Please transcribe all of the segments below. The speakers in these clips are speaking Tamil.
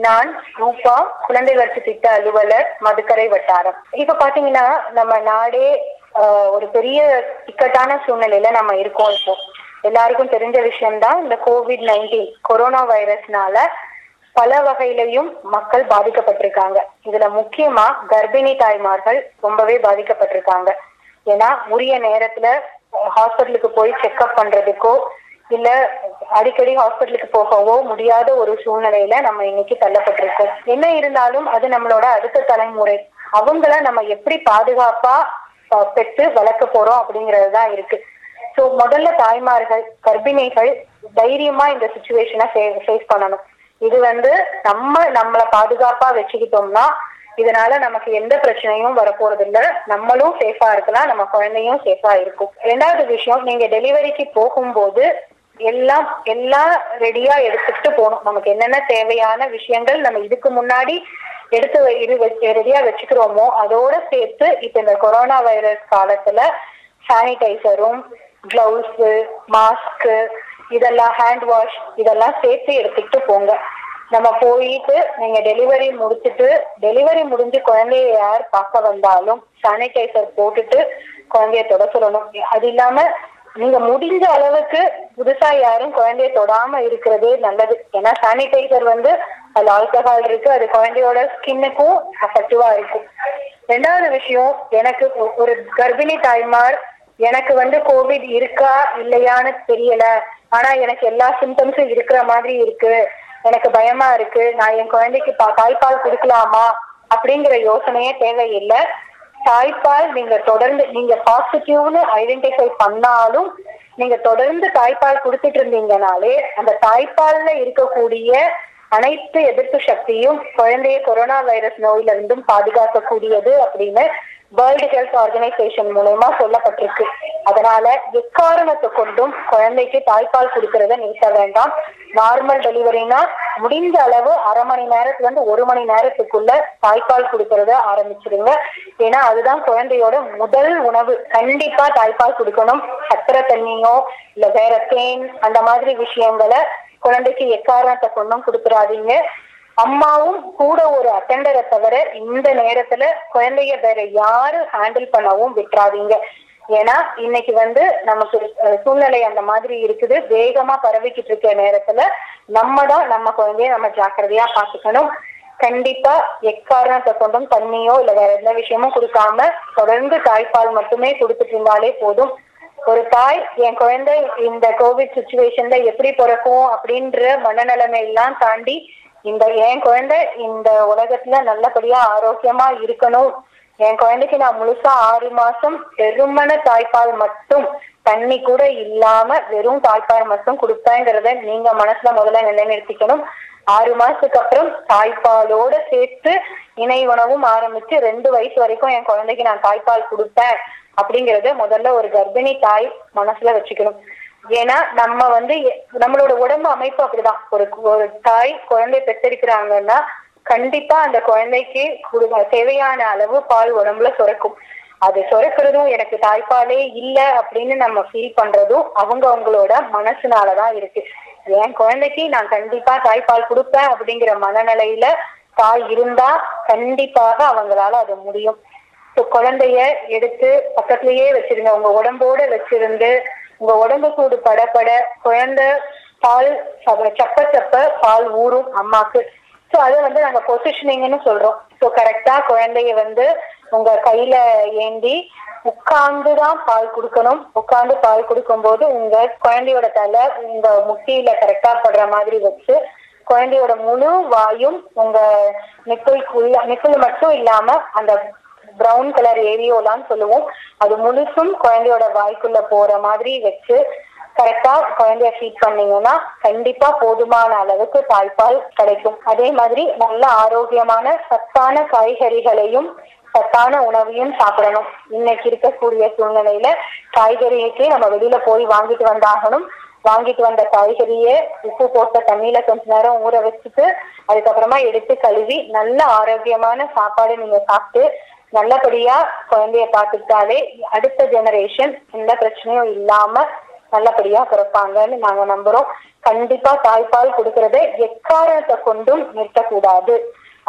நான் ரூபா குழந்தை வளர்ச்சி திட்ட அலுவலர் மதுக்கரை வட்டாரம். இப்ப பாத்தீங்கன்னா நம்ம நாடே ஆஹ், ஒரு பெரிய இக்கட்டான சூழ்நிலையில நம்ம இருக்கோம் இப்போ. எல்லாருக்கும் தெரிஞ்ச விஷயம்தான் இந்த கோவிட் நைன்டீன் கொரோனா வைரஸ்னால பல வகையிலையும் மக்கள் பாதிக்கப்பட்டிருக்காங்க. இதுல முக்கியமா கர்ப்பிணி தாய்மார்கள் ரொம்பவே பாதிக்கப்பட்டிருக்காங்க. ஏன்னா உரிய நேரத்துல ஹாஸ்பிட்டலுக்கு போய் செக்அப் பண்றதுக்கோ இல்ல அடிக்கடி ஹாஸ்பிட்டலுக்கு போகவோ முடியாத ஒரு சூழ்நிலையில நம்ம இன்னைக்கு தள்ளப்பட்டிருக்கோம் என்ன இருந்தாலும் அது நம்மளோட அடுத்த தலைமுறை. அவங்கள நம்ம எப்படி பாதுகாப்பா பெற்று வளர்க்க போறோம் அப்படிங்கிறது தான் இருக்கு. சோ முதல்ல தாய்மார்கள் கர்ப்பிணிகள் தைரியமா இந்த சுச்சுவேஷனை ஃபேஸ் பண்ணணும். இது வந்து நம்ம நம்மள பாதுகாப்பா வச்சுக்கிட்டோம்னா இதனால நமக்கு எந்த பிரச்சனையும் வரப்போறது இல்ல நம்மளும் சேஃபா இருக்கலாம் நம்ம குழந்தையும் சேஃபா இருக்கும். ரெண்டாவது விஷயம் நீங்க டெலிவரிக்கு போகும்போது எல்லாம் எல்லாம் ரெடியா எடுத்துக்கிட்டு போகணும். நமக்கு என்னென்ன தேவையான விஷயங்கள் நம்ம இதுக்கு முன்னாடி எடுத்து வை- இது ரெடியா வச்சுக்கிறோமோ அதோட சேர்த்து இப்ப இந்த கொரோனா வைரஸ் காலத்துல சானிடைசரும் கிளவுஸ் மாஸ்க் இதெல்லாம் ஹேண்ட் வாஷ் இதெல்லாம் சேர்த்து எடுத்துக்கிட்டு போங்க. நம்ம போயிட்டு நீங்க டெலிவரி முடிச்சுட்டு டெலிவரி முடிஞ்சு குழந்தைய யார் பார்க்க வந்தாலும் சானிடைசர் போட்டுட்டு குழந்தைய தொட சொல்லணும். அது இல்லாம நீங்க முடிஞ்ச அளவுக்கு புதுசா யாரும் குழந்தைய தொடாம இருக்கிறதே நல்லது. ஏன்னா சானிடைசர் வந்து அதுல ஆல்கஹால் இருக்கு அது குழந்தையோட ஸ்கின்னுக்கும் அஃபெக்டிவா இருக்கும் ரெண்டாவது விஷயம் எனக்கு ஒரு கர்ப்பிணி தாய்மார் எனக்கு வந்து கோவிட் இருக்கா இல்லையான்னு தெரியல. ஆனா எனக்கு எல்லா சிம்டம்ஸும் இருக்கிற மாதிரி இருக்கு. எனக்கு பயமா இருக்கு. நான் என் குழந்தைக்கு பா- தாய்ப்பால் கொடுக்கலாமா அப்படிங்கிற யோசனையே தேவையில்லை. தாய்ப்பால் நீங்க தொடர்ந்து நீங்க பாசிட்டிவ்னு ஐடென்டிஃபை பண்ணாலும் நீங்க தொடர்ந்து தாய்ப்பால் கொடுத்துட்டு இருந்தீங்கனாலே அந்த தாய்ப்பால்ல இருக்கக்கூடிய அனைத்து எதிர்ப்பு சக்தியும் குழந்தைய கொரோனா வைரஸ் நோயில இருந்தும் பாதுகாக்கக்கூடியது அப்படின்னு வேர்ல்டு ஹெல்த் ஆர்கனைசேஷன் மூலயமா சொல்லப்பட்டிருக்கு. அதனால எக்காரணத்தை கொண்டும் குழந்தைக்கு தாய்ப்பால் கொடுக்கறத நிறுத்த வேண்டாம். நார்மல் டெலிவரினா முடிந்த அளவு அரை மணி நேரத்துல இருந்து ஒரு மணி நேரத்துக்குள்ள தாய்ப்பால் கொடுக்கறத ஆரம்பிச்சிருங்க. ஏன்னா அதுதான் குழந்தையோட முதல் உணவு. கண்டிப்பா தாய்ப்பால் கொடுக்கணும். சக்கரை தண்ணியோ இல்ல வேற தேன் அந்த மாதிரி விஷயங்களை குழந்தைக்கு எக்காரணத்தை கொண்டும் கொடுத்துடாதீங்க அம்மாவும் கூட ஒரு அட்டண்டரை தவிர இந்த நேரத்துல குழந்தைய வேற யாரும் ஹேண்டில் பண்ணவும் விட்டுறாதீங்க. ஏன்னா இன்னைக்கு வந்து நமக்கு சூழ்நிலை அந்த மாதிரி இருக்குது. வேகமா பரவிக்கிட்டு இருக்க நேரத்துல நம்ம தான் நம்ம குழந்தைய நம்ம ஜாக்கிரதையா பாத்துக்கணும் கண்டிப்பா எக்காரணத்தை கொண்டும் தண்ணியோ இல்ல வேற எந்த விஷயமும் கொடுக்காம தொடர்ந்து தாய்ப்பால் மட்டுமே கொடுத்துட்டு இருந்தாலே போதும். ஒரு தாய் என் குழந்தை இந்த கோவிட் சுச்சுவேஷன்ல எப்படி பிறக்கும் அப்படின்ற மனநிலைமை எல்லாம் தாண்டி இந்த என் குழந்தை இந்த உலகத்துல நல்லபடியா ஆரோக்கியமா இருக்கணும். என் குழந்தைக்கு நான் முழுசா ஆறு மாசம் வெறுமன தாய்ப்பால் மட்டும் தண்ணி கூட இல்லாம வெறும் தாய்ப்பால் மட்டும் கொடுப்பேங்கிறத நீங்க மனசுல முதல்ல நிலைநிறுத்திக்கணும். ஆறு மாசத்துக்கு அப்புறம் தாய்ப்பாலோட சேர்த்து இணை உணவும் ஆரம்பிச்சு ரெண்டு வயசு வரைக்கும் என் குழந்தைக்கு நான் தாய்ப்பால் கொடுப்பேன் அப்படிங்கறத முதல்ல ஒரு கர்ப்பிணி தாய் மனசுல வச்சுக்கணும். ஏன்னா நம்ம வந்து நம்மளோட உடம்பு அமைப்பு அப்படிதான். ஒரு ஒரு தாய் குழந்தை பெற்றிருக்கிறாங்கன்னா கண்டிப்பா அந்த குழந்தைக்கு குடு- தேவையான அளவு பால் உடம்புல சுரக்கும். அது சுரக்கிறதும் எனக்கு தாய்ப்பாலே இல்ல அப்படின்னு நம்ம ஃபீல் பண்றதும் அவங்க அவங்களோட மனசுனாலதான் இருக்கு. என் குழந்தைக்கு நான் கண்டிப்பா தாய்ப்பால் கொடுப்பேன் அப்படிங்கிற மனநிலையில தாய் இருந்தா கண்டிப்பாக அவங்களால அது முடியும். குழந்தைய எடுத்து பக்கத்துலயே வச்சிருங்க. உங்க உடம்போட வச்சிருந்து உங்க உடம்பு சூடு படப்பட குழந்தை பால் சப்ப சப்ப பால் ஊறும் அம்மாக்கு. ஸோ அதை வந்து நாங்க பொசிஷனிங்னு சொல்றோம். ஸோ கரெக்டா குழந்தைய வந்து உங்க கையில ஏந்தி உட்கார்ந்து தான் பால் கொடுக்கணும். உட்கார்ந்து பால் கொடுக்கும்போது உங்க குழந்தையோட தலை உங்க முட்டியில கரெக்டா படுற மாதிரி வச்சு குழந்தையோட முழு வாயும் உங்க நிக்குள்குள்ள நிக்குள் மட்டும் இல்லாம அந்த பிரவுன் கலர் ஏரியோலான்னு சொல்லுவோம். அது முழுசும் குழந்தையோட வாய்க்குள்ள போற மாதிரி வச்சு கரெக்டா குழந்தைய ஃபீட் பண்ணீங்கன்னா கண்டிப்பா போதுமான அளவுக்கு தாய்ப்பால் கிடைக்கும். அதே மாதிரி நல்ல ஆரோக்கியமான சத்தான காய்கறிகளையும் சத்தான உணவையும் சாப்பிடணும். இன்னைக்கு இருக்கக்கூடிய சூழ்நிலையில காய்கறிக்கு நம்ம வெளியில போய் வாங்கிட்டு வந்தாகணும். வாங்கிட்டு வந்த காய்கறியே உப்பு போட்ட தண்ணியில கொஞ்ச நேரம் ஊற வச்சுட்டு அதுக்கப்புறமா எடுத்து கழுவி நல்ல ஆரோக்கியமான சாப்பாடு நீங்க சாப்பிட்டு நல்லபடியா குழந்தைய பார்த்துக்கிட்டாலே அடுத்த ஜெனரேஷன் எந்த பிரச்சனையும் இல்லாம நல்லபடியா பிறப்பாங்கன்னு நாங்க நம்புறோம். கண்டிப்பா தாய்ப்பால் கொடுக்கறத எக்காரணத்தை கொண்டும் நிறுத்தக்கூடாது.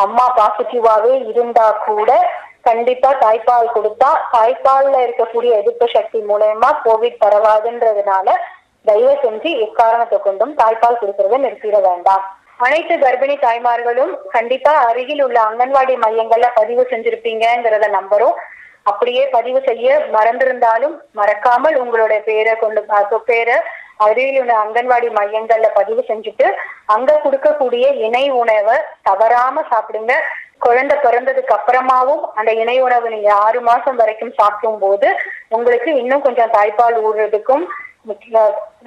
அம்மா பாசிட்டிவாவே இருந்தா கூட கண்டிப்பா தாய்ப்பால் கொடுத்தா தாய்ப்பால்ல இருக்கக்கூடிய எதிர்ப்பு சக்தி மூலயமா கோவிட் பரவாதுன்றதுனால தயவு செஞ்சு எக்காரணத்தை கொண்டும் தாய்ப்பால் கொடுக்கறத நிறுத்திட வேண்டாம். அனைத்து கர்ப்பிணி தாய்மார்களும் கண்டிப்பா அருகில் உள்ள அங்கன்வாடி மையங்கள்ல பதிவு செஞ்சிருப்பீங்கிறத நம்புறோம். அப்படியே பதிவு செய்ய மறந்திருந்தாலும் மறக்காமல் உங்களோட பேரை கொண்டு பேரை அருகில் உள்ள அங்கன்வாடி மையங்கள்ல பதிவு செஞ்சுட்டு அங்க கொடுக்கக்கூடிய இணை உணவை தவறாம சாப்பிடுங்க. குழந்தை பிறந்ததுக்கு அப்புறமாவும் அந்த இணை உணவு நீங்க ஆறு மாசம் வரைக்கும் சாப்பிடும் போது உங்களுக்கு இன்னும் கொஞ்சம் தாய்ப்பால் ஊடுறதுக்கும்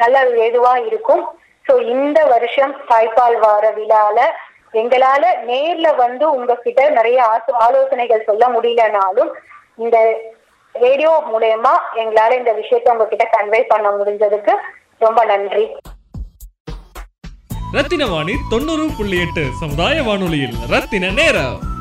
நல்ல ஏதுவா இருக்கும். சோ இந்த வருஷம் தாய்ப்பால் வார விழால எங்களால நேர்ல வந்து உங்ககிட்ட நிறைய ஆலோசனைகள் சொல்ல முடியலனாலும் இந்த ரேடியோ மூலயமா எங்களால இந்த விஷயத்த உங்ககிட்ட கன்வே பண்ண முடிஞ்சதுக்கு ரொம்ப நன்றி. ரத்தின வாணி தொண்ணூறு புள்ளி எட்டு சமுதாய வானொலியில். ரத்தின நேரம்.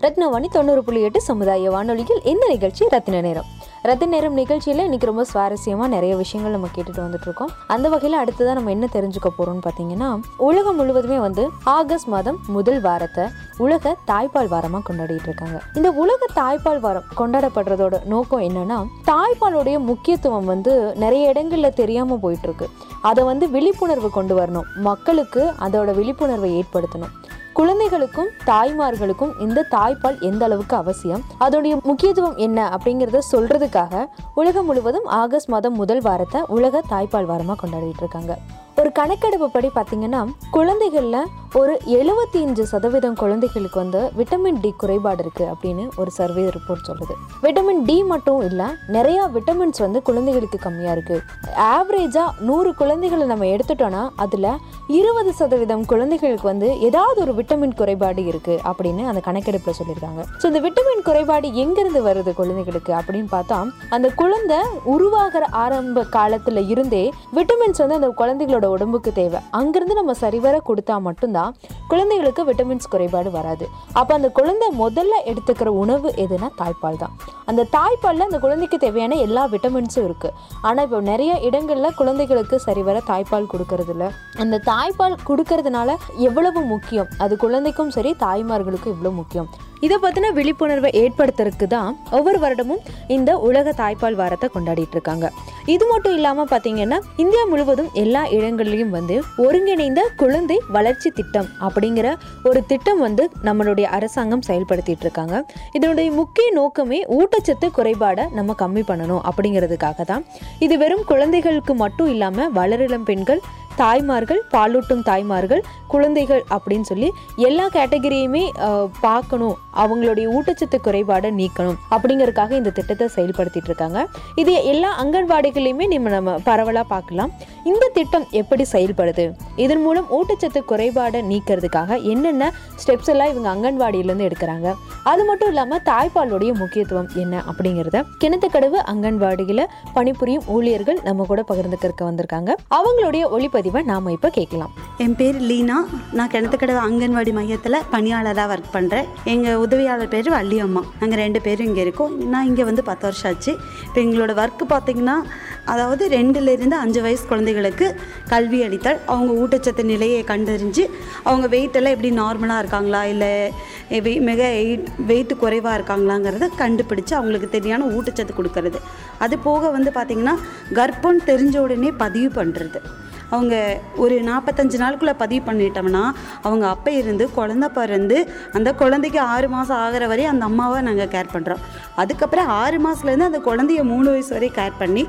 ரத்னவாணி தொண்ணூறு புள்ளி எட்டு சமுதாய வானொலியில். இந்த நிகழ்ச்சி? ரத்தின நேரம். ரத்த நேரம் நிகழ்ச்சியில் இன்னைக்கு ரொம்ப சுவாரஸ்யமாக நிறைய விஷயங்கள் நம்ம கேட்டுட்டு வந்துட்டுருக்கோம். அந்த வகையில் அடுத்ததாக நம்ம என்ன தெரிஞ்சுக்க போகிறோம்னு பார்த்தீங்கன்னா உலகம் முழுவதுமே வந்து ஆகஸ்ட் மாதம் முதல் வாரத்தை உலக தாய்ப்பால் வாரமாக கொண்டாடிட்டு இருக்காங்க. இந்த உலக தாய்ப்பால் வாரம் கொண்டாடப்படுறதோட நோக்கம் என்னன்னா தாய்ப்பாலுடைய முக்கியத்துவம் வந்து நிறைய இடங்கள்ல தெரியாம போயிட்டு இருக்கு. அதை வந்து விழிப்புணர்வு கொண்டு வரணும். மக்களுக்கு அதோட விழிப்புணர்வை ஏற்படுத்தணும். குழந்தைகளுக்கும் தாய்மார்களுக்கும் இந்த தாய்ப்பால் எந்த அளவுக்கு அவசியம்? அதோடைய முக்கியத்துவம் என்ன அப்படிங்கிறத சொல்றதுக்காக உலகம் முழுவதும் ஆகஸ்ட் மாதம் முதல் வாரத்தை உலக தாய்ப்பால் வாரமா கொண்டாடிட்டு இருக்காங்க. ஒரு கணக்கெடுப்பு படி பார்த்தீங்கன்னா குழந்தைகளில் ஒரு எழுபத்தி அஞ்சு சதவீதம் குழந்தைகளுக்கு வந்து விட்டமின் டி குறைபாடு இருக்குது அப்படின்னு ஒரு சர்வே ரிப்போர்ட் சொல்லுது. விட்டமின் டி மட்டும் இல்லை நிறைய விட்டமின்ஸ் வந்து குழந்தைகளுக்கு கம்மியாக இருக்குது ஆவரேஜாக நூறு குழந்தைகளை நம்ம எடுத்துட்டோன்னா அதில் இருபது சதவீதம் குழந்தைகளுக்கு வந்து ஏதாவது ஒரு விட்டமின் குறைபாடு இருக்குது அப்படின்னு அந்த கணக்கெடுப்பில் சொல்லியிருக்காங்க. ஸோ இந்த விட்டமின் குறைபாடு எங்கேருந்து வருது குழந்தைகளுக்கு அப்படின்னு பார்த்தா அந்த குழந்தை உருவாகிற ஆரம்ப காலத்தில் இருந்தே விட்டமின்ஸ் வந்து அந்த குழந்தைகளோட உடம்புக்கு தேவை. அங்கிருந்து நம்ம சரிவர கொடுத்தா மட்டும்தான் குழந்தைகளுக்கு விட்டமின்ஸ் குறைபாடு வராது. அப்போ அந்த குழந்தை முதல்ல எடுத்துக்கிற உணவு எதுனா தாய்ப்பால் தான். அந்த தாய்ப்பாலில் அந்த குழந்தைக்கு தேவையான எல்லா விட்டமின்ஸும் இருக்குது ஆனால் இப்போ நிறைய இடங்களில் குழந்தைகளுக்கு சரிவர தாய்ப்பால் கொடுக்கறதில்ல. அந்த தாய்ப்பால் கொடுக்கறதுனால எவ்வளவு முக்கியம்? அது குழந்தைக்கும் சரி தாய்மார்களுக்கும் இவ்வளோ முக்கியம். இதை பற்றின விழிப்புணர்வை ஏற்படுத்துறதுக்கு தான் ஒவ்வொரு வருடமும் இந்த உலக தாய்ப்பால் வாரத்தை கொண்டாடிட்டு இருக்காங்க. இது மட்டும் இல்லாமல் பார்த்தீங்கன்னா இந்தியா முழுவதும் எல்லா இடங்கள்லையும் வந்து ஒருங்கிணைந்த குழந்தை வளர்ச்சி திட்டம் அப்படிங்கிற ஒரு திட்டம் வந்து நம்மளுடைய அரசாங்கம் செயல்படுத்திட்டு இருக்காங்க. இதனுடைய முக்கிய நோக்கமே ஊட்டச்சத்து குறைபாடை நம்ம கம்மி பண்ணணும் அப்படிங்கிறதுக்காக தான் இது வெறும் குழந்தைகளுக்கு மட்டும் இல்லாமல் வளரிளம் பெண்கள் தாய்மார்கள் பாலூட்டும் தாய்மார்கள் குழந்தைகள் அப்படின்னு சொல்லி எல்லா கேட்டகரியுமே பார்க்கணும். அவங்களுடைய ஊட்டச்சத்து குறைபாடை நீக்கணும் அப்படிங்கறதுக்காக இந்த திட்டத்தை செயல்படுத்திட்டு இருக்காங்க. இது எல்லா அங்கன்வாடிகளையுமே நம்ம நம்ம பரவலாக பார்க்கலாம். இந்த திட்டம் எப்படி செயல்படுது? இதன் மூலம் ஊட்டச்சத்து குறைபாடை நீக்கிறதுக்காக என்னென்ன ஸ்டெப்ஸ் எல்லாம் இவங்க அங்கன்வாடியிலேருந்து எடுக்கிறாங்க? அது மட்டும் இல்லாமல் தாய்ப்பாலுடைய முக்கியத்துவம் என்ன அப்படிங்கிறத கிணத்துக்கடவு அங்கன்வாடியில் பணிபுரியும் ஊழியர்கள் நம்ம கூட பகிர்ந்துக்கிறதுக்கு வந்திருக்காங்க. அவங்களுடைய ஒளிப்பதிவை நாம இப்போ கேட்கலாம். என் பேர் லீனா. நான் கிணத்துக்கடவு அங்கன்வாடி மையத்தில் பணியாளராக ஒர்க் பண்ணுறேன் எங்கள் உதவியாளர் பேர் வள்ளியம்மா. நாங்கள் ரெண்டு பேரும் இங்கே இருக்கோம். நான் இங்கே வந்து பத்து வருஷம் ஆச்சு. இப்போ எங்களோட ஒர்க்கு பார்த்தீங்கன்னா அதாவது ரெண்டுலேருந்து அஞ்சு வயசு குழந்தைகளுக்கு கல்வி அளித்தல் அவங்க ஊட்டச்சத்து நிலையை கண்டறிஞ்சு அவங்க வெயிட்டெல்லாம் எப்படி நார்மலாக இருக்காங்களா இல்லை மிக வெயிட் குறைவாக இருக்காங்களாங்கிறத கண்டுபிடிச்சு அவங்களுக்கு தெரியான ஊட்டச்சத்து கொடுக்கறது. அது போக வந்து பார்த்திங்கன்னா கர்ப்பம் தெரிஞ்ச உடனே பதிவு பண்ணுறது அவங்க ஒரு நாற்பத்தஞ்சு நாளுக்குள்ளே பதிவு பண்ணிட்டோம்னா அவங்க அப்போ இருந்து குழந்த பிறந்து அந்த குழந்தைக்கு ஆறு மாதம் ஆகிற வரை அந்த அம்மாவை நாங்கள் கேர் பண்ணுறோம் அதுக்கப்புறம் ஆறு மாதத்துலேருந்து அந்த குழந்தைய மூணு வயசு வரை கேர் பண்ணி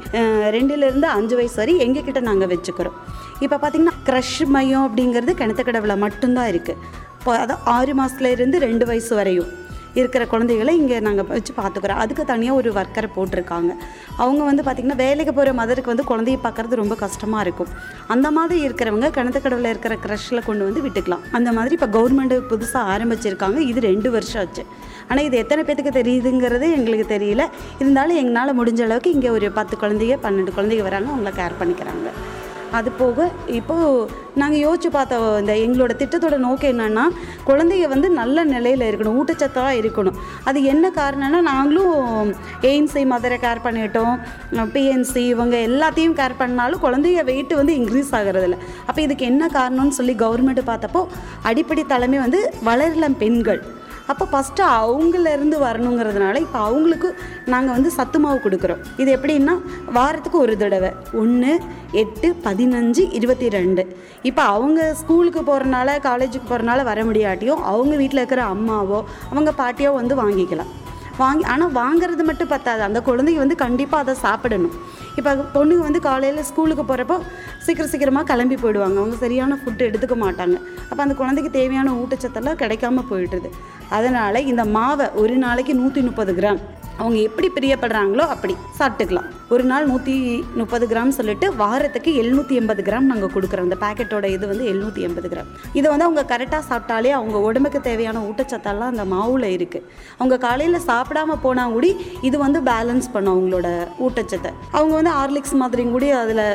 ரெண்டுலேருந்து அஞ்சு வயசு வரை எங்ககிட்ட நாங்கள் வச்சுக்கிறோம். இப்போ பார்த்திங்கன்னா க்ரஷ் மையம் அப்படிங்கிறது கிணத்துக்கடவில் மட்டும்தான் இருக்குது இப்போ அதான் ஆறு மாதத்துலேருந்து ரெண்டு வயசு வரையும். இருக்கிற குழந்தைகளை இங்கே நாங்கள் வச்சு பார்த்துக்குறோம். அதுக்கு தனியாக ஒரு ஒர்க்கரை போட்டிருக்காங்க. அவங்க வந்து பார்த்திங்கன்னா வேலைக்கு போகிற மதருக்கு வந்து குழந்தைய பார்க்குறது ரொம்ப கஷ்டமாக இருக்கும். அந்த மாதிரி இருக்கிறவங்க கிணத்துக்கடவில் இருக்கிற க்ரஷில் கொண்டு வந்து விட்டுக்கலாம். அந்த மாதிரி இப்போ கவர்மெண்ட்டு புதுசாக ஆரம்பிச்சிருக்காங்க. இது ரெண்டு வருஷம் ஆச்சு. ஆனால் இது எத்தனை பேத்துக்கு தெரியுதுங்கிறது எங்களுக்கு தெரியல. இருந்தாலும் எங்களால் முடிஞ்ச அளவுக்கு இங்கே ஒரு பத்து குழந்தைங்க பன்னெண்டு குழந்தைங்க வராங்க. அவங்கள கேர் பண்ணிக்கிறாங்க. அது போக இப்போது நாங்கள் யோசிச்சு பார்த்த இந்த எங்களோட திட்டத்தோட நோக்கம் என்னென்னா குழந்தைங்க வந்து நல்ல நிலையில் இருக்கணும் ஊட்டச்சத்தாக இருக்கணும். அது என்ன காரணம்னா நாங்களும் எய்ம்ஸை மதுரை கேர் பண்ணிட்டோம். பிஎன்சி இவங்க எல்லாத்தையும் கேர் பண்ணாலும் குழந்தைய வெயிட் வந்து இன்க்ரீஸ் ஆகிறதில்ல. அப்போ இதுக்கு என்ன காரணம்னு சொல்லி கவர்மெண்ட் பார்த்தப்போ அடிப்படை தலைமை வந்து வளரலம் பெண்கள். அப்போ ஃபஸ்ட்டு அவங்கலேருந்து வரணுங்கிறதுனால இப்போ அவங்களுக்கு நாங்கள் வந்து சத்து மாவு கொடுக்குறோம். இது எப்படின்னா வாரத்துக்கு ஒரு தடவை. ஒன்று எட்டு பதினஞ்சு இருபத்தி ரெண்டு இப்போ அவங்க ஸ்கூலுக்கு போகிறனால காலேஜுக்கு போகிறனால வர முடியாட்டியும் அவங்க வீட்டில் இருக்கிற அம்மாவோ அவங்க பாட்டியோ வந்து வாங்கிக்கலாம். வாங்கி ஆனால் வாங்குறது மட்டும் பத்தாது. அந்த குழந்தைங்க வந்து கண்டிப்பாக அதை சாப்பிடணும். இப்போ பொண்ணுங்க வந்து காலையில் ஸ்கூலுக்கு போகிறப்போ சீக்கிரம் சீக்கிரமாக கிளம்பி போயிடுவாங்க. அவங்க சரியான ஃபுட்டு எடுத்துக்க மாட்டாங்க. அப்போ அந்த குழந்தைக்கு தேவையான ஊட்டச்சத்தெல்லாம் கிடைக்காம போயிடுது. அதனால் இந்த மாவை ஒரு நாளைக்கு நூற்றி முப்பது கிராம். அவங்க எப்படி பிரியப்படுறாங்களோ அப்படி சாப்பிட்டுக்கலாம். ஒரு நாள் நூற்றி முப்பது கிராம் சொல்லிட்டு வாரத்துக்கு எழுநூற்றி எண்பது கிராம் நாங்கள் கொடுக்குறோம். அந்த பேக்கெட்டோட இது வந்து எழுநூற்றி எண்பது கிராம். இதை வந்து அவங்க கரெக்டாக சாப்பிட்டாலே அவங்க உடம்புக்கு தேவையான ஊட்டச்சத்தெல்லாம் அந்த மாவில் இருக்குது அவங்க காலையில் சாப்பிடாம போனால் கூட இது வந்து பேலன்ஸ் பண்ணும் அவங்களோட ஊட்டச்சத்தை. அவங்க வந்து ஹார்லிக்ஸ் மாதிரியும் கூட அதில்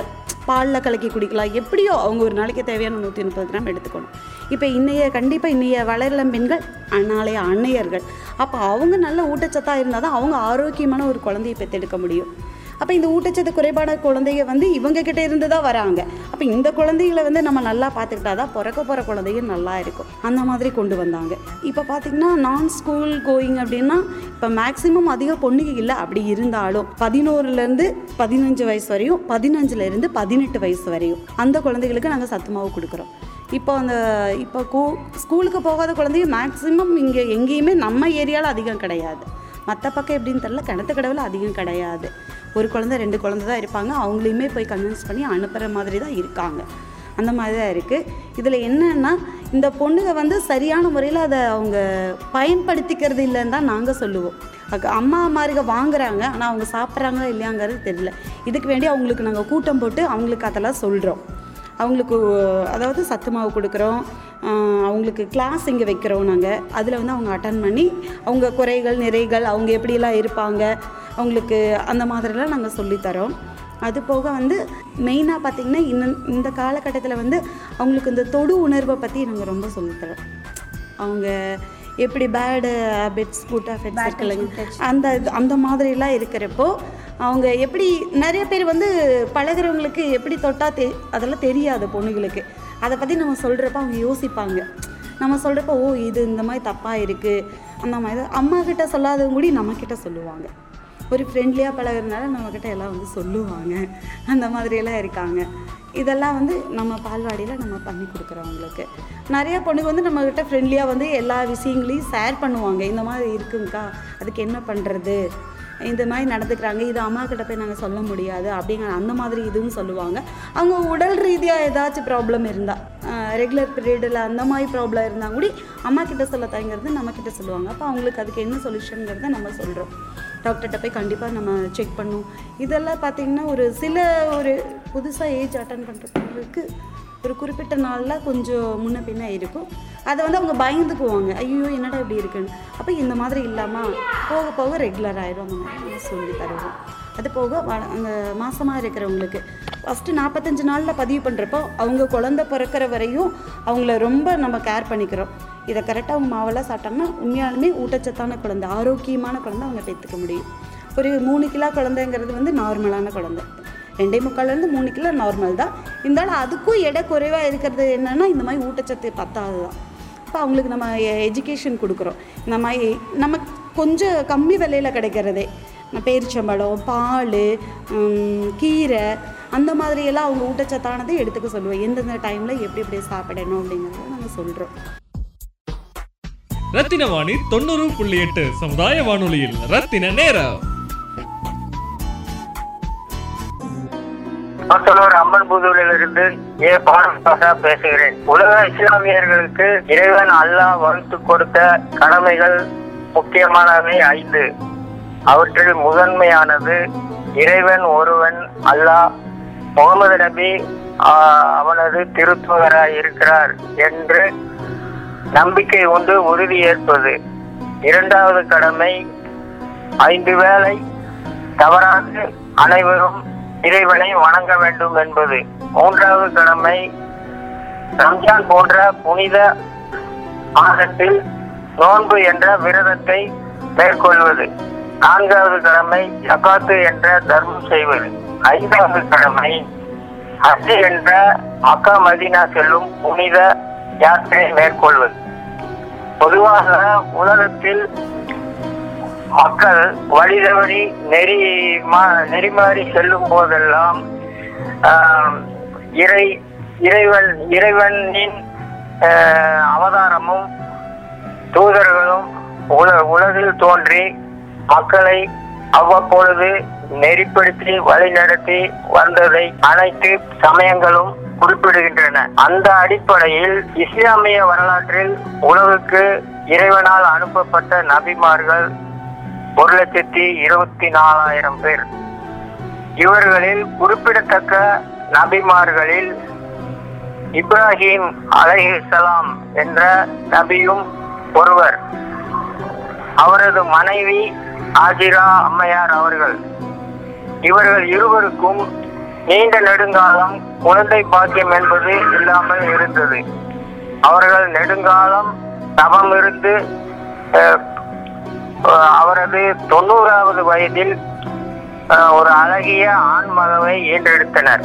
பாலில் கலக்கி குடிக்கலாம். எப்படியோ அவங்க ஒரு நாளைக்கு தேவையான நூற்றி முப்பது கிராம் எடுத்துக்கணும். இப்போ இன்றைய கண்டிப்பாக இன்றைய வளரலம் பெண்கள் நாளைய அன்னையர்கள். அப்போ அவங்க நல்ல ஊட்டச்சத்தாக இருந்தால் தான் அவங்க ஆரோக்கியமான ஒரு குழந்தையை பெற்றெடுக்க முடியும். அப்போ இந்த ஊட்டச்சத்து குறைபாட குழந்தைங்க வந்து இவங்கக்கிட்ட இருந்து தான் வராங்க. அப்போ இந்த குழந்தைகளை வந்து நம்ம நல்லா பார்த்துக்கிட்டா தான் பிறக்க போகிற குழந்தைங்க நல்லா இருக்கும். அந்த மாதிரி கொண்டு வந்தாங்க. இப்போ பார்த்தீங்கன்னா நான் ஸ்கூல் கோயிங் அப்படின்னா இப்போ மேக்ஸிமம் அதிக பொண்ணுங்க இல்லை. அப்படி இருந்தாலும் பதினோருலேருந்து பதினஞ்சு வயசு வரையும் பதினஞ்சுலேருந்து பதினெட்டு வயசு வரையும் அந்த குழந்தைகளுக்கு நாங்கள் சத்து மாவு கொடுக்குறோம். இப்போ அந்த இப்போ கூ ஸ்கூலுக்கு போகாத குழந்தைங்க மேக்ஸிமம் இங்கே எங்கேயுமே நம்ம ஏரியாவில் அதிகம் கிடையாது. மற்ற பக்கம் எப்படின்னு தெரில கிணத்து கடவுள் அதிகம் கிடையாது. ஒரு குழந்தை ரெண்டு குழந்தை தான் இருப்பாங்க. அவங்களையுமே போய் கன்வின்ஸ் பண்ணி அனுப்புகிற மாதிரி தான் இருக்காங்க. அந்த மாதிரி தான் இருக்குது இதில் என்னென்னா இந்த பொண்ணுங்க வந்து சரியான முறையில் அதை அவங்க பயன்படுத்திக்கிறது இல்லைன்னு தான் நாங்கள் சொல்லுவோம். அம்மா மாருக வாங்குறாங்க ஆனால் அவங்க சாப்பிட்றாங்களா இல்லையாங்கிறது தெரியல. இதுக்கு வேண்டி அவங்களுக்கு நாங்கள் கூட்டம் போட்டு அவங்களுக்கு அதெல்லாம் சொல்கிறோம் அவங்களுக்கு அதாவது சத்து மாவு கொடுக்குறோம். அவங்களுக்கு கிளாஸ் இங்கே வைக்கிறோம் நாங்கள் அதில் வந்து அவங்க அட்டன் பண்ணி அவங்க குறைகள் நிறைகள் அவங்க எப்படிலாம் இருப்பாங்க அவங்களுக்கு அந்த மாதிரிலாம் நாங்கள் சொல்லித்தரோம் அது போக வந்து மெயினாக பார்த்திங்கன்னா இந்த இந்த காலகட்டத்தில் வந்து அவங்களுக்கு இந்த தொடு உணர்வை பற்றி நாங்கள் ரொம்ப சொல்லித்தரோம் அவங்க எப்படி பேடு ஹேபிட்ஸ் குட் ஹேபிட்ஸ் இருக்குல்லைங்க அந்த அந்த மாதிரிலாம் இருக்கிறப்போ அவங்க எப்படி நிறைய பேர் வந்து பழகுறவங்களுக்கு எப்படி தொட்டா தெ அதெல்லாம் தெரியாது பொண்ணுங்களுக்கு. அதை பற்றி நம்ம சொல்கிறப்ப அவங்க யோசிப்பாங்க. நம்ம சொல்கிறப்ப ஓ இது இந்த மாதிரி தப்பாக இருக்குது அந்த மாதிரி தான். அம்மா கிட்ட சொல்லாதவங்க கூட நம்மக்கிட்ட சொல்லுவாங்க. ஒரு ஃப்ரெண்ட்லியாக பழகுறதுனால நம்மக்கிட்ட எல்லாம் வந்து சொல்லுவாங்க. அந்த மாதிரியெல்லாம் இருக்காங்க. இதெல்லாம் வந்து நம்ம பால்வாடியில் நம்ம பண்ணி கொடுக்குறவங்களுக்கு. நிறைய பொண்ணுங்க வந்து நம்மக்கிட்ட ஃப்ரெண்ட்லியாக வந்து எல்லா விஷயங்களையும் ஷேர் பண்ணுவாங்க. இந்த மாதிரி இருக்குங்கக்கா அதுக்கு என்ன பண்ணுறது இந்த மாதிரி நடந்துக்கிறாங்க. இது அம்மா கிட்ட போய் நாங்கள் சொல்ல முடியாது அப்படிங்கிற அந்த மாதிரி இதுவும் சொல்லுவாங்க. அவங்க உடல் ரீதியாக ஏதாச்சும் ப்ராப்ளம் இருந்தால் ரெகுலர் பீரியடில் அந்த மாதிரி ப்ராப்ளம் இருந்தால் கூட அம்மா கிட்ட சொல்ல தயங்கிறது நம்ம கிட்ட சொல்லுவாங்க. அப்போ அவங்களுக்கு அதுக்கு என்ன சொல்யூஷனுங்கிறத நம்ம சொல்கிறோம் டாக்டர்கிட்ட போய் கண்டிப்பாக நம்ம செக் பண்ணும் இதெல்லாம் பார்த்திங்கன்னா ஒரு சில ஒரு புதுசாக ஏஜ் அட்டன் பண்ணுறவங்களுக்கு ஒரு குறிப்பிட்ட நாளில் கொஞ்சம் முன்ன பின்ன இருக்கும். அதை வந்து அவங்க பயந்துக்குவாங்க. ஐயோ என்னடா இப்படி இருக்குன்னு. அப்போ இந்த மாதிரி இல்லாமல் போக போக ரெகுலர் ஆகிடும் அந்த சொல்லி தருவோம். அது போக வ- அந்த மாதமாக இருக்கிறவங்களுக்கு. ஃபஸ்ட்டு நாற்பத்தஞ்சு நாளில் பதிவு பண்ணுறப்போ அவங்க குழந்த பிறக்கிற வரையும் அவங்கள ரொம்ப நம்ம கேர் பண்ணிக்கிறோம். இதை கரெக்டாக அவங்க மாவெல்லாம் சாப்பிட்டாங்கன்னா உண்மையாலுமே ஊட்டச்சத்தான குழந்தை ஆரோக்கியமான குழந்தை அவங்க பெற்றுக்க முடியும். ஒரு மூணு கிலோ குழந்தைங்கிறது வந்து நார்மலான குழந்தை. ரெண்டே முக்கால்லேருந்து மூணு கிலோ நார்மல் தான். இருந்தாலும் அதுக்கும் எடை குறைவாக இருக்கிறது என்னென்னா இந்த மாதிரி ஊட்டச்சத்து பத்தாது தான். இப்போ அவங்களுக்கு நம்ம எஜுகேஷன் கொடுக்குறோம். இந்த மாதிரி நம்ம கொஞ்சம் கம்மி விலையில் கிடைக்கிறதே. பேரிச்சம்பழம் பால் உம், கீரை அந்த மாதிரியெல்லாம் அவங்க ஊட்டச்சத்தானதை எடுத்துக்க சொல்லுவோம் எந்தெந்த டைமில் எப்படி எப்படி சாப்பிடணும் அப்படிங்கிறத நாங்கள் சொல்கிறோம் ரத்தின வாணி தொண்ணூறு புள்ளி எட்டு சமுதாய வானொலியில் ரத்தின நேரம். மக்களோர் அம்மன் புதூரிலிருந்து ஏ. பானபாசா பேசுகிறேன். உலக இஸ்லாமியர்களுக்கு இறைவன் அல்லாஹ் வகுத்து கொடுத்த கடமைகள் முக்கியமானவை ஐந்து. அவற்றில் முதன்மையானது இறைவன் ஒருவன் அல்லாஹ். முகமது நபி அவனது திருத்துவராய் இருக்கிறார் என்று நம்பிக்கை உண்டு உறுதி ஏற்பது. இரண்டாவது கடமை ஐந்து வேளை தவறாது அனைவரும் இறைவனை வணங்க வேண்டும் என்பது. மூன்றாவது கடமை ரம்ஜான் போன்ற புனித மாதத்தில் நோன்பு என்ற விரதத்தை மேற்கொள்வது. நான்காவது கடமை ஜகாத்து என்ற தர்மம் செய்வது. ஐந்தாவது கடமை ஹஜ் என்ற மக்கா மதீனா செல்லும் புனித யாத்திரை மேற்கொள்வது. பொதுவாக உலகத்தில் மக்கள் வழி தவறி நெறி மா- நெறிமாறி செல்லும் போதெல்லாம் இறை இறைவன் இறைவனின் ஆஹ், அவதாரமும் தூதர்களும் உல உலகில் தோன்றி மக்களை அவ்வப்பொழுது நெறிப்படுத்தி வழிநடத்தி வந்ததை அனைத்து சமயங்களும் குறிப்பிடுகின்றன. அந்த அடிப்படையில் இஸ்லாமிய வரலாற்றில் உலகுக்கு இறைவனால் அனுப்பப்பட்ட நபிமார்கள் ஒரு லட்சத்தி இருபத்தி நாலாயிரம் பேர். இவர்களில் குறிப்பிடத்தக்க நபிமார்களில் இப்ராஹிம் அலைஹிஸ்ஸலாம் என்ற நபியும் ஒருவர். அவரது மனைவி ஆஜிரா அம்மையார் அவர்கள். இவர்கள் இருவருக்கும் நீண்ட நெடுங்காலம் குழந்தை பாக்கியம் என்பது இல்லாமல் இருந்தது. அவர்கள் நெடுங்காலம் தவம் இருந்து அவரது தொண்ணூறாவது வயதில் ஒரு அழகிய ஆண் மகவை ஈன்றெடுத்தனர்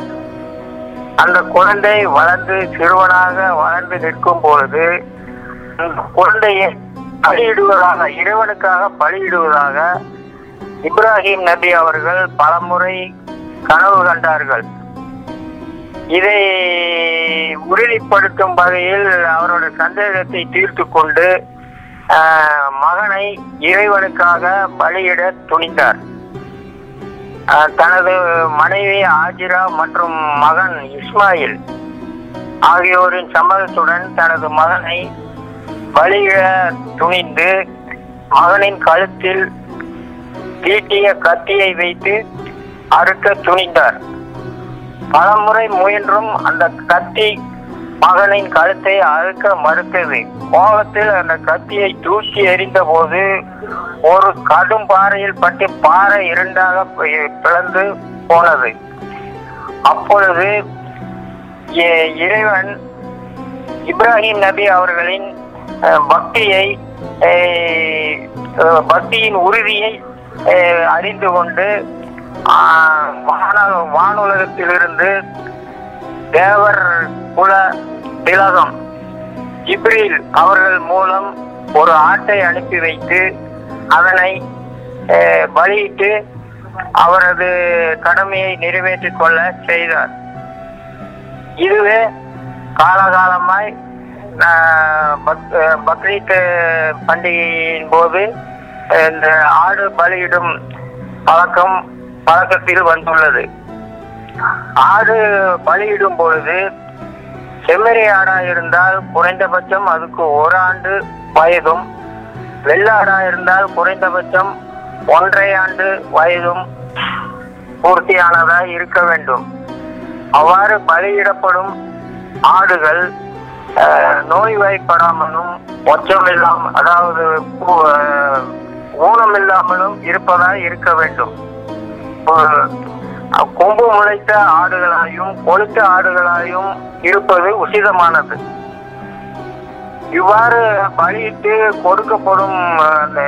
அந்த குழந்தை வளர்ந்து சிறுவனாக வளர்ந்து நிற்கும் பொழுது அந்த குழந்தையை பலியிடுவதாக இறைவனுக்காக பலியிடுவதாக இப்ராஹிம் நபி அவர்கள் பலமுறை கனவு கண்டார்கள். இதை உறுதிப்படுத்தும் வகையில் அவரோட சந்தேகத்தை தீர்த்து கொண்டு மகனை இறைவனுக்காக பலியிட துணிந்தார். தனது மனைவி ஆஜிரா மற்றும் மகன் இஸ்மாயில் ஆகியோரின் சம்மதத்துடன் தனது மகனை பலியிட துணிந்து மகனின் கழுத்தில் தீட்டிய கத்தியை வைத்து அறுக்க துணிந்தார். பலமுறை முயன்றும் அந்த கத்தி மகனின் கழுத்தை அறுக்க மறுத்தது. கோபத்தில் அந்த கத்தியை தூக்கி எறிந்த போது ஒரு கடும் பாறையில் பட்டு பாறை இரண்டாக பிளந்து போனது. அப்பொழுது இ- இறைவன் இப்ராஹிம் நபி அவர்களின் பக்தியை பக்தியின் உறுதியை அறிந்து கொண்டு வான- வானுலகத்திலிருந்து தேவர் குல திலகம் ஜிப்ரில் அவர்கள் மூலம் ஒரு ஆட்டை அனுப்பி வைத்து அதனை பலியிட்டு அவரது கடமையை நிறைவேற்றிக் கொள்ள செய்தார். இதுவே காலகாலமாய் பக்ரீத் பண்டிகையின் போது இந்த ஆடு பலியிடும் பழக்கம் பழக்கத்தில் வந்துள்ளது. ஆடு பலியிடும் பொழுது செம்மறி ஆடா இருந்தால் குறைந்தபட்சம் அதுக்கு ஒரு ஆண்டு வயதும் வெள்ளாடா இருந்தால் குறைந்தபட்சம் ஒன்றரை ஆண்டு வயதும் பூர்த்தியானதாய் இருக்க வேண்டும். அவ்வாறு பலியிடப்படும் ஆடுகள் அஹ், நோய்வாய்ப்படாமலும் இல்லாம அதாவது ஊனம் இல்லாமலும் ஊனமில்லாமலும் இருப்பதாய் இருக்க வேண்டும். கொம்பு முளைத்த ஆடுகளாயும் கொளுத்த ஆடுகளாயும் இருப்பது உசிதமானது. இவ்வாறு பலியிட்டு கொடுக்கப்படும் அந்த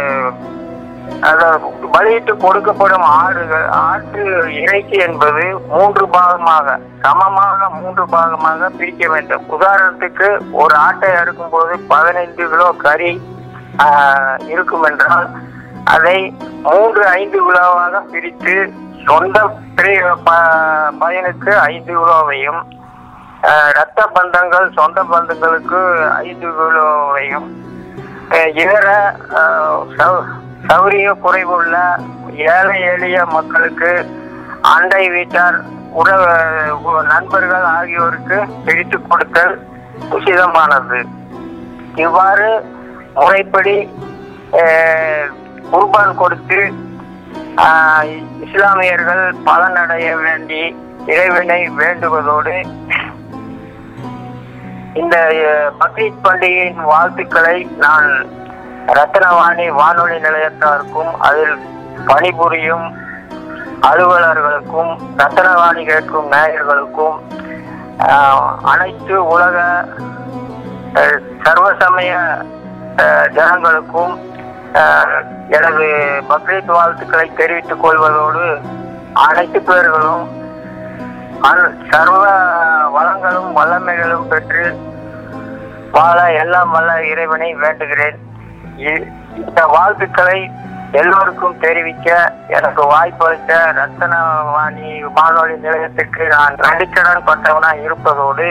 பலியிட்டு கொடுக்கப்படும் ஆடுகள் ஆட்டு இறைச்சி என்பது மூன்று பாகமாக சமமாக மூன்று பாகமாக பிரிக்க வேண்டும். உதாரணத்துக்கு ஒரு ஆட்டை அறுக்கும் போது பதினைந்து கிலோ கறி இருக்கும் என்றால் அதை மூன்று ஐந்து கிலோவாக பிரித்து சொந்த பையனுக்கு ப- பயனுக்கு ஐந்து கிலோவையும் ஆஹ், இரத்த பந்தங்கள் சொந்த பந்தங்களுக்கு ஐந்து கிலோவையும் இதர சௌரிய குறைவுள்ள ஏழை எளிய மக்களுக்கு அண்டை வீட்டார் உறவு நண்பர்கள் ஆகியோருக்கு பிரித்து கொடுத்தல் உசிதமானது. இவ்வாறு முறைப்படி குர்பான் கொடுத்து இஸ்லாமியர்கள் பலனடைய வேண்டி இறைவனை வேண்டுவதோடு இந்த பக்ரீத் பண்டிகையின் வாழ்த்துக்களை நான் ரத்னவாணி வானொலி நிலையத்தாருக்கும் அதில் பணிபுரியும் அலுவலர்களுக்கும் ரத்னவாணி கேட்கும் நேயர்களுக்கும் அனைத்து உலக சர்வசமய ஜனங்களுக்கும் எனது பக்ரீத் வாழ்த்துக்களை தெரிவித்துக் கொள்வதோடு அனைத்து பேர்களும் சர்வ வளங்களும் வல்லமைகளும் பெற்று வாழ எல்லாம் வல்ல இறைவனை வேண்டுகிறேன். இந்த வாழ்த்துக்களை எல்லோருக்கும் தெரிவிக்க எனக்கு வாய்ப்பளித்த ரத்தனவாணி வானொலி நிலையத்துக்கு நான் நடிக்கடன் பட்டவனா இருப்பதோடு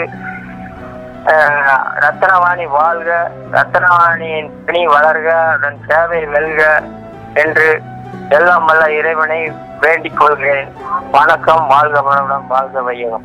அஹ், ரத்தனவாணி வாழ்க ரத்தனவாணியின் பணி வளர்க அதன் சேவை வெல்க என்று எல்லாம் வல்ல இறைவனை வேண்டிக் கொள்கிறேன். வணக்கம் வாழ்க வளமுடன் வாழ்க வையகம்.